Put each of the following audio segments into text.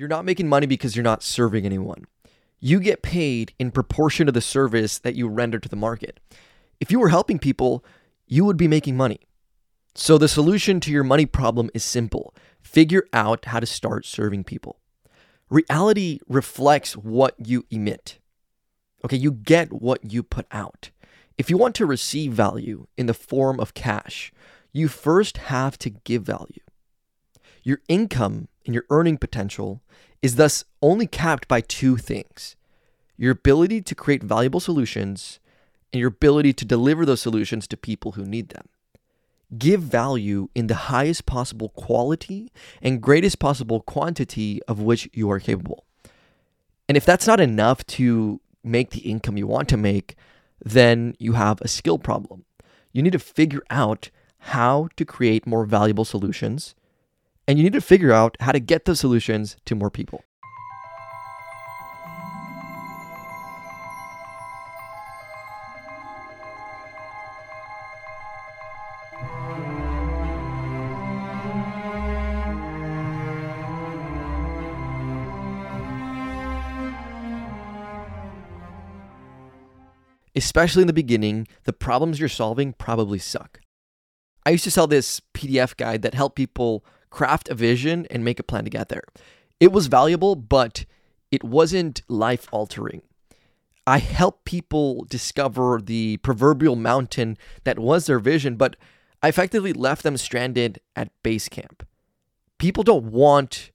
You're not making money because you're not serving anyone. You get paid in proportion to the service that you render to the market. If you were helping people, you would be making money. So the solution to your money problem is simple figure out how to start serving people. Reality reflects what you emit. Okay, you get what you put out. If you want to receive value in the form of cash, you first have to give value. Your income and your earning potential is thus only capped by two things your ability to create valuable solutions and your ability to deliver those solutions to people who need them. Give value in the highest possible quality and greatest possible quantity of which you are capable. And if that's not enough to make the income you want to make, then you have a skill problem. You need to figure out how to create more valuable solutions, and you need to figure out how to get those solutions to more people. Especially in the beginning, the problems you're solving probably suck. I used to sell this PDF guide that helped people craft a vision and make a plan to get there. It was valuable, but it wasn't life altering. I helped people discover the proverbial mountain that was their vision, but I effectively left them stranded at base camp. People don't want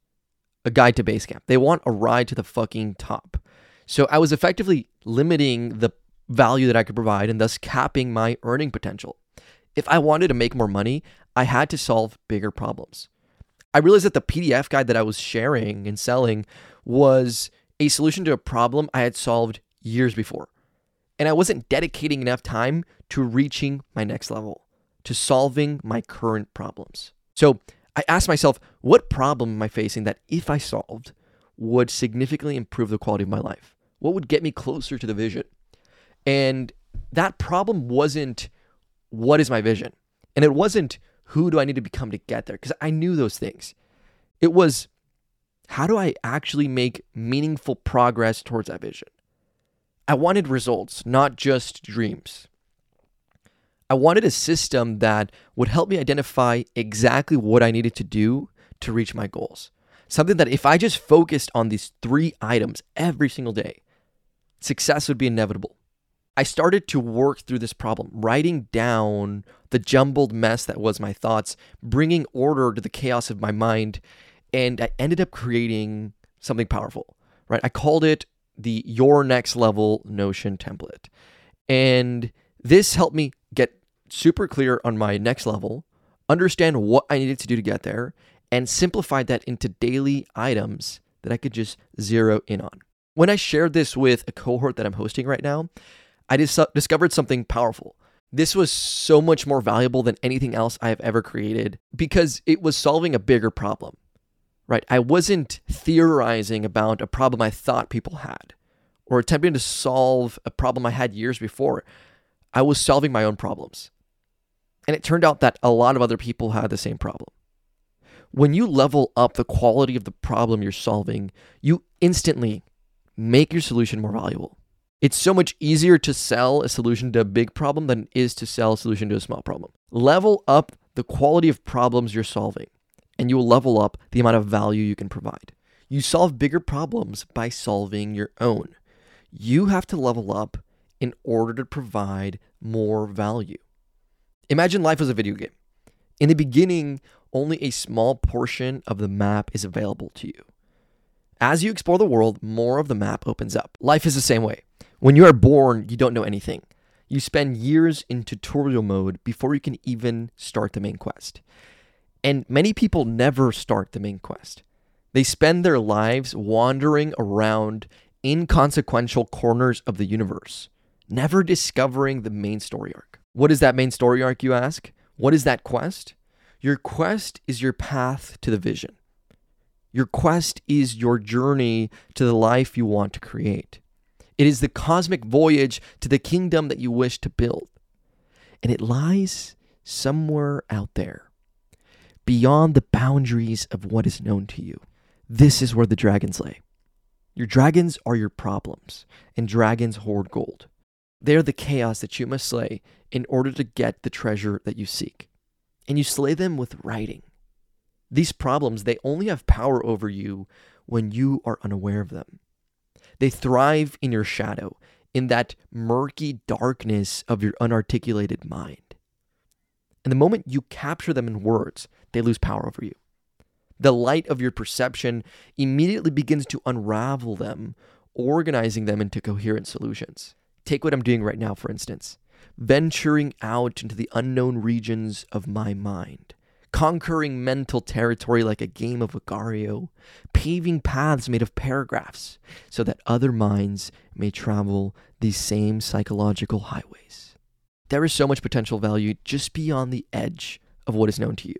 a guide to base camp, they want a ride to the fucking top. So I was effectively limiting the value that I could provide and thus capping my earning potential. If I wanted to make more money, I had to solve bigger problems. I realized that the PDF guide that I was sharing and selling was a solution to a problem I had solved years before. And I wasn't dedicating enough time to reaching my next level, to solving my current problems. So I asked myself, what problem am I facing that if I solved would significantly improve the quality of my life? What would get me closer to the vision? And that problem wasn't what is my vision? And it wasn't who do I need to become to get there? Because I knew those things. It was how do I actually make meaningful progress towards that vision? I wanted results, not just dreams. I wanted a system that would help me identify exactly what I needed to do to reach my goals. Something that if I just focused on these three items every single day, success would be inevitable. I started to work through this problem, writing down the jumbled mess that was my thoughts, bringing order to the chaos of my mind, and I ended up creating something powerful, right? I called it the Your Next Level Notion template. And this helped me get super clear on my next level, understand what I needed to do to get there, and simplified that into daily items that I could just zero in on. When I shared this with a cohort that I'm hosting right now, I dis- discovered something powerful. This was so much more valuable than anything else I have ever created because it was solving a bigger problem, right? I wasn't theorizing about a problem I thought people had or attempting to solve a problem I had years before. I was solving my own problems. And it turned out that a lot of other people had the same problem. When you level up the quality of the problem you're solving, you instantly make your solution more valuable. It's so much easier to sell a solution to a big problem than it is to sell a solution to a small problem. Level up the quality of problems you're solving, and you will level up the amount of value you can provide. You solve bigger problems by solving your own. You have to level up in order to provide more value. Imagine life as a video game. In the beginning, only a small portion of the map is available to you. As you explore the world, more of the map opens up. Life is the same way. When you are born, you don't know anything. You spend years in tutorial mode before you can even start the main quest. And many people never start the main quest. They spend their lives wandering around inconsequential corners of the universe, never discovering the main story arc. What is that main story arc, you ask? What is that quest? Your quest is your path to the vision. Your quest is your journey to the life you want to create. It is the cosmic voyage to the kingdom that you wish to build. And it lies somewhere out there, beyond the boundaries of what is known to you. This is where the dragons lay. Your dragons are your problems, and dragons hoard gold. They are the chaos that you must slay in order to get the treasure that you seek. And you slay them with writing. These problems, they only have power over you when you are unaware of them. They thrive in your shadow, in that murky darkness of your unarticulated mind. And the moment you capture them in words, they lose power over you. The light of your perception immediately begins to unravel them, organizing them into coherent solutions. Take what I'm doing right now, for instance venturing out into the unknown regions of my mind, conquering mental territory like a game of Agar.io, paving paths made of paragraphs so that other minds may travel these same psychological highways. There is so much potential value just beyond the edge of what is known to you.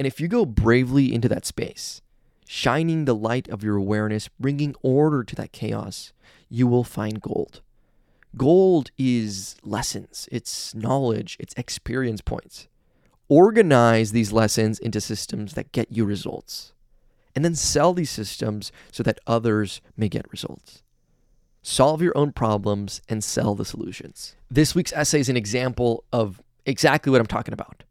And if you go bravely into that space, shining the light of your awareness, bringing order to that chaos, you will find gold. Gold is lessons, it's knowledge, it's experience points organize these lessons into systems that get you results, and then sell these systems so that others may get results. Solve your own problems and sell the solutions. This week's essay is an example of exactly what I'm talking about,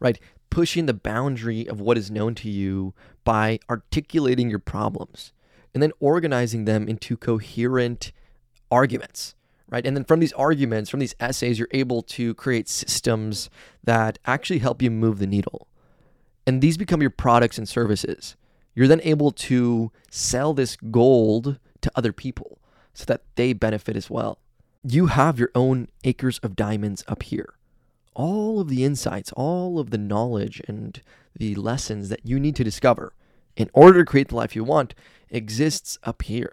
right? Pushing the boundary of what is known to you by articulating your problems and then organizing them into coherent arguments right? And then from these arguments, from these essays, you're able to create systems that actually help you move the needle. And these become your products and services. You're then able to sell this gold to other people so that they benefit as well. You have your own acres of diamonds up here. All of the insights, all of the knowledge and the lessons that you need to discover in order to create the life you want exists up here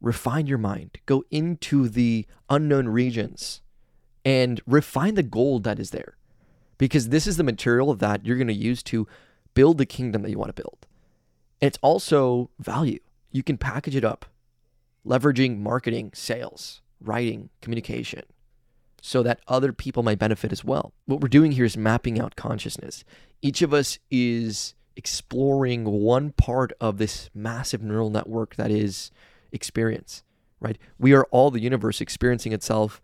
refine your mind, go into the unknown regions and refine the gold that is there. Because this is the material that you're going to use to build the kingdom that you want to build. And it's also value. You can package it up, leveraging marketing, sales, writing, communication, so that other people might benefit as well. What we're doing here is mapping out consciousness. Each of us is exploring one part of this massive neural network that is experience, right? We are all the universe experiencing itself,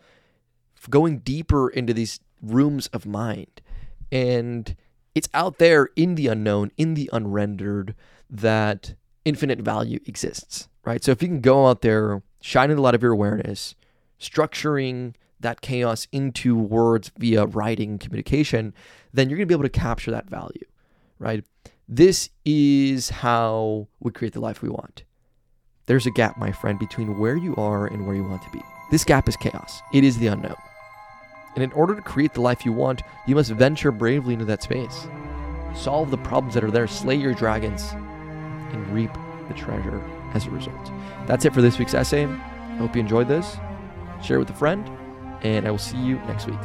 going deeper into these rooms of mind. And it's out there in the unknown, in the unrendered, that infinite value exists, right? So if you can go out there, shining a lot of your awareness, structuring that chaos into words via writing communication, then you're going to be able to capture that value, right? This is how we create the life we want. There's a gap, my friend, between where you are and where you want to be. This gap is chaos, it is the unknown. And in order to create the life you want, you must venture bravely into that space. Solve the problems that are there, slay your dragons, and reap the treasure as a result. That's it for this week's essay. I hope you enjoyed this. Share it with a friend, and I will see you next week.